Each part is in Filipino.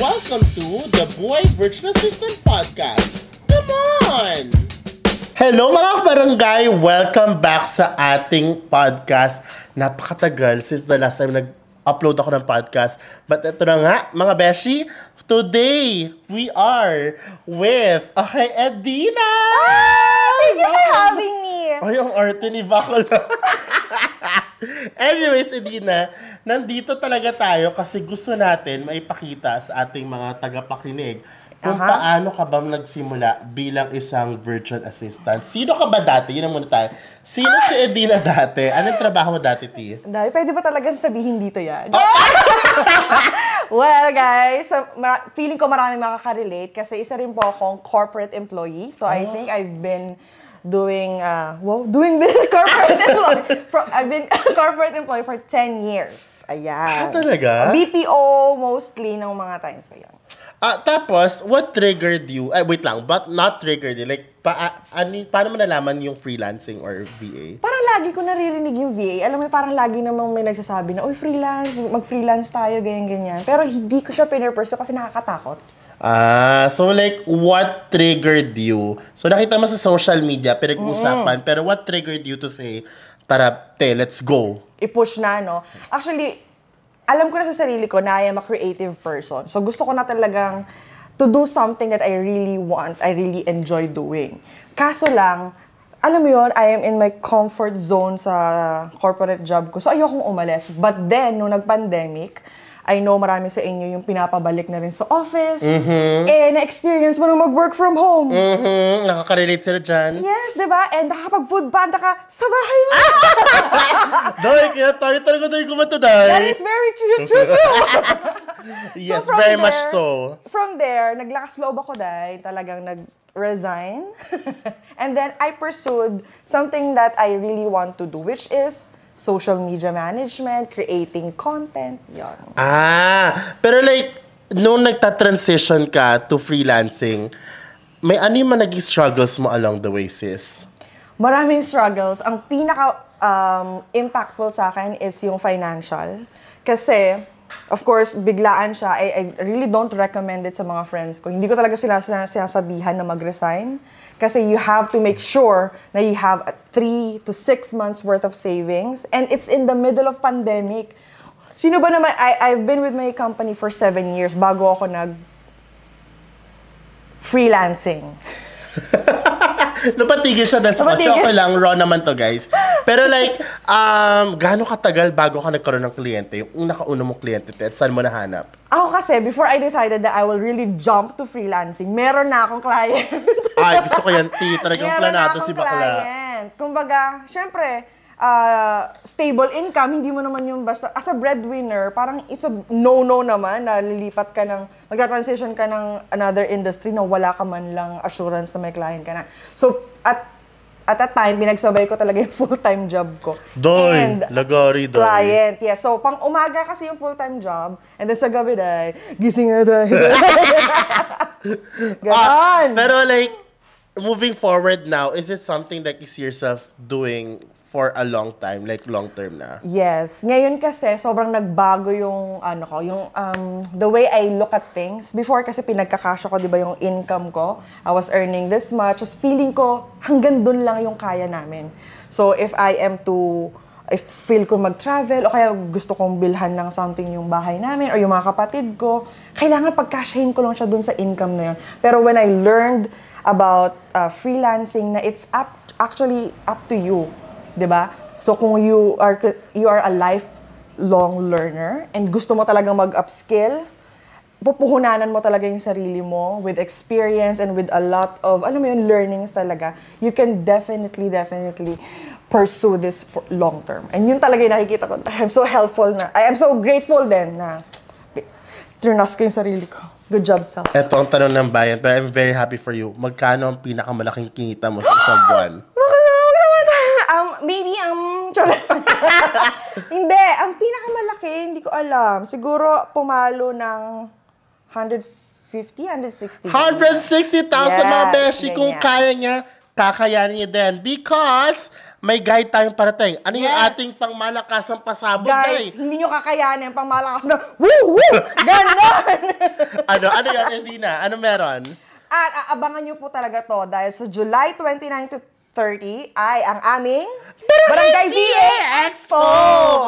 welcome to the Boy Virtual Assistant Podcast. Come on! Hello mga barangay! Welcome back sa ating podcast. Napakatagal since the last time nag-upload ako ng podcast. But ito na nga, mga beshi, today we are with, okay, Edina! Thank you for having me. Ay, ang arte ni Bakla. Anyways, Edina, nandito talaga tayo kasi gusto natin maipakita sa ating mga tagapakinig kung Aha. paano ka ba nagsimula bilang isang virtual assistant. Sino ka ba dati? Yun ang muna tayo. Sino si Edina dati? Anong trabaho mo dati, T? Dahil pwede ba talagang sabihin dito yan? well, guys, so, mara- feeling ko marami makaka-relate kasi isa rin po akong corporate employee. So, I think I've been doing, uh, well, doing this corporate employee. From, I've been corporate employee for 10 years. Ah, Ayan. talaga? BPO mostly ng mga times ko yun. Ah, tapos, what triggered you? Ay, wait lang. But not triggered you. Like, pa, ah, ano, paano mo nalaman yung freelancing or VA? Parang lagi ko naririnig yung VA. Alam mo, parang lagi namang may nagsasabi na, uy, freelance, mag-freelance tayo, ganyan-ganyan. Pero hindi ko siya pinurpursue kasi nakakatakot. Ah, so like, what triggered you? So nakita mo sa social media, pinag-usapan, pero what triggered you to say, tara, te, let's go? i-push na, no? Actually, alam ko na sa sarili ko na I am a creative person. So gusto ko na talagang to do something that I really want, I really enjoy doing. Kaso lang, alam mo yon I am in my comfort zone sa corporate job ko. So ayokong umalis. But then, nung nag-pandemic, I know marami sa inyo yung pinapabalik na rin sa office. Eh, na-experience mo na mag-work from home. Mhm, nakaka-relate sila dyan. Yes, di ba? And nakapag-food panda ka sa bahay mo. Dahil, kaya tayo talaga tayo kumato That dahil. is very true, true, true. Yes, from very much there- so. From there, naglakas loob ako dahil talagang nag-resign. And then I pursued something that I really want to do, which is social media management, creating content, yon. Ah, pero like, nung nagta-transition ka to freelancing, may ano yung mga naging struggles mo along the way, sis? Maraming struggles. Ang pinaka um, impactful sa akin is yung financial. Kasi, of course, biglaan siya. I, I really don't recommend it sa mga friends ko. Hindi ko talaga sila sina- sinasabihan na mag-resign. Kasi you have to make sure na you have a three to six months worth of savings. And it's in the middle of pandemic. Sino ba naman, I, I've been with my company for seven years bago ako nag freelancing. Napatigil siya dahil sa kotse. Napatigil. Okay lang, raw naman to, guys. Pero like, um, gaano katagal bago ka nagkaroon ng kliyente? Yung nakauna mong kliyente, Ted, saan mo nahanap? Ako kasi, before I decided that I will really jump to freelancing, meron na akong client. Ay, gusto ko yan, T. Talagang Meron planado na si akong Bakla. client. Kumbaga, syempre, ah, stable income, hindi mo naman yung basta, as a breadwinner, parang it's a no-no naman na lilipat ka ng, magta-transition ka ng another industry na wala ka man lang assurance na may client ka na. So, at at that time, pinagsabay ko talaga yung full-time job ko. Doy, And lagari, doy. Client, yes. So, pang umaga kasi yung full-time job, and then sa gabi dahil, gising na. Ah, Ganon. pero like, moving forward now, is it something that you see yourself doing for a long time? Like, long term na? Yes. Ngayon kasi, sobrang nagbago yung, ano ko, yung, um, the way I look at things. Before kasi pinagkakasya ko, di ba, yung income ko. I was earning this much. Just feeling ko, hanggang dun lang yung kaya namin. So, if I am to, if feel ko mag-travel, o kaya gusto kong bilhan ng something yung bahay namin, or yung mga kapatid ko, kailangan pagkasyahin ko lang siya dun sa income na yun. Pero when I learned about uh, freelancing, na it's up, actually up to you 'di ba? So kung you are you are a lifelong learner and gusto mo talagang mag-upskill, pupuhunanan mo talaga yung sarili mo with experience and with a lot of alam mo yun learnings talaga. You can definitely definitely pursue this for long term. And yun talaga yung nakikita ko. I'm so helpful na. I am so grateful din na trinas ko yung sarili ko. Good job, self. Ito ang tanong ng bayan, pero I'm very happy for you. Magkano ang pinakamalaking kinita mo sa isang buwan? Um, maybe, um, charot. hindi, ang pinakamalaki, hindi ko alam. Siguro, pumalo ng 150, 160. 160,000 mga beshi kung kaya niya kakayanin niyo din because may guide tayong parating. Ano yung Yes. ating pangmalakasang pasabog, Guys, guys? hindi nyo kakayanin pang malakas na, woo, woo, ganon! ano, ano yan, Edina? Ano meron? At aabangan nyo po talaga to dahil sa July 29 to 30 ay ang aming Barangay VA Expo!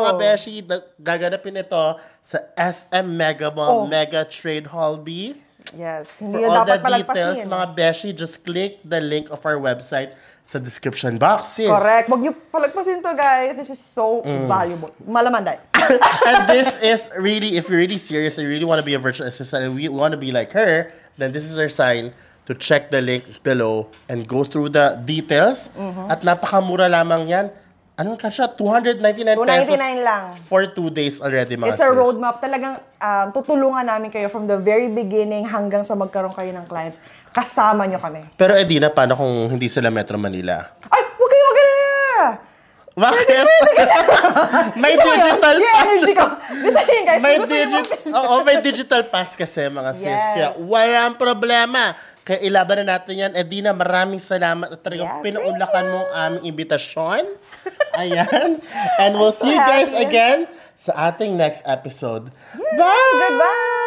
Mga beshi, na- gaganapin ito sa SM Mega Mall, Oh. Mega Trade Hall B. Yes, For hindi yun all the dapat details, palagpasin. mga beshi, just click the link of our website sa description box, sis. Correct. Huwag nyo palagpasin to, guys. This is so Mm. valuable. Malaman dahil. and this is really, if you're really serious and you really want to be a virtual assistant and we want to be like her, then this is our sign to check the link below and go through the details. Mm-hmm. At napakamura lamang yan. Ano ka siya? 299 pesos 299 lang. for two days already, mga It's a sis. roadmap. Talagang um, tutulungan namin kayo from the very beginning hanggang sa magkaroon kayo ng clients. Kasama nyo kami. Pero Edina, paano kung hindi sila Metro Manila? Ay, huwag kayo mag-alala! Bakit? may Gusto mo yun? digital Yung pass. energy ko. Gusto niyo, guys. may kung gusto niyo digit mag- Oo, may digital pass kasi mga sis. Yes. Kaya walang problema. Kaya ilaban na natin yan. Edina, maraming salamat at talagang Yes, pinuunlakan mo ang aming imbitasyon. Ayan. And we'll see you So guys happy. again sa ating next episode. Bye! Goodbye!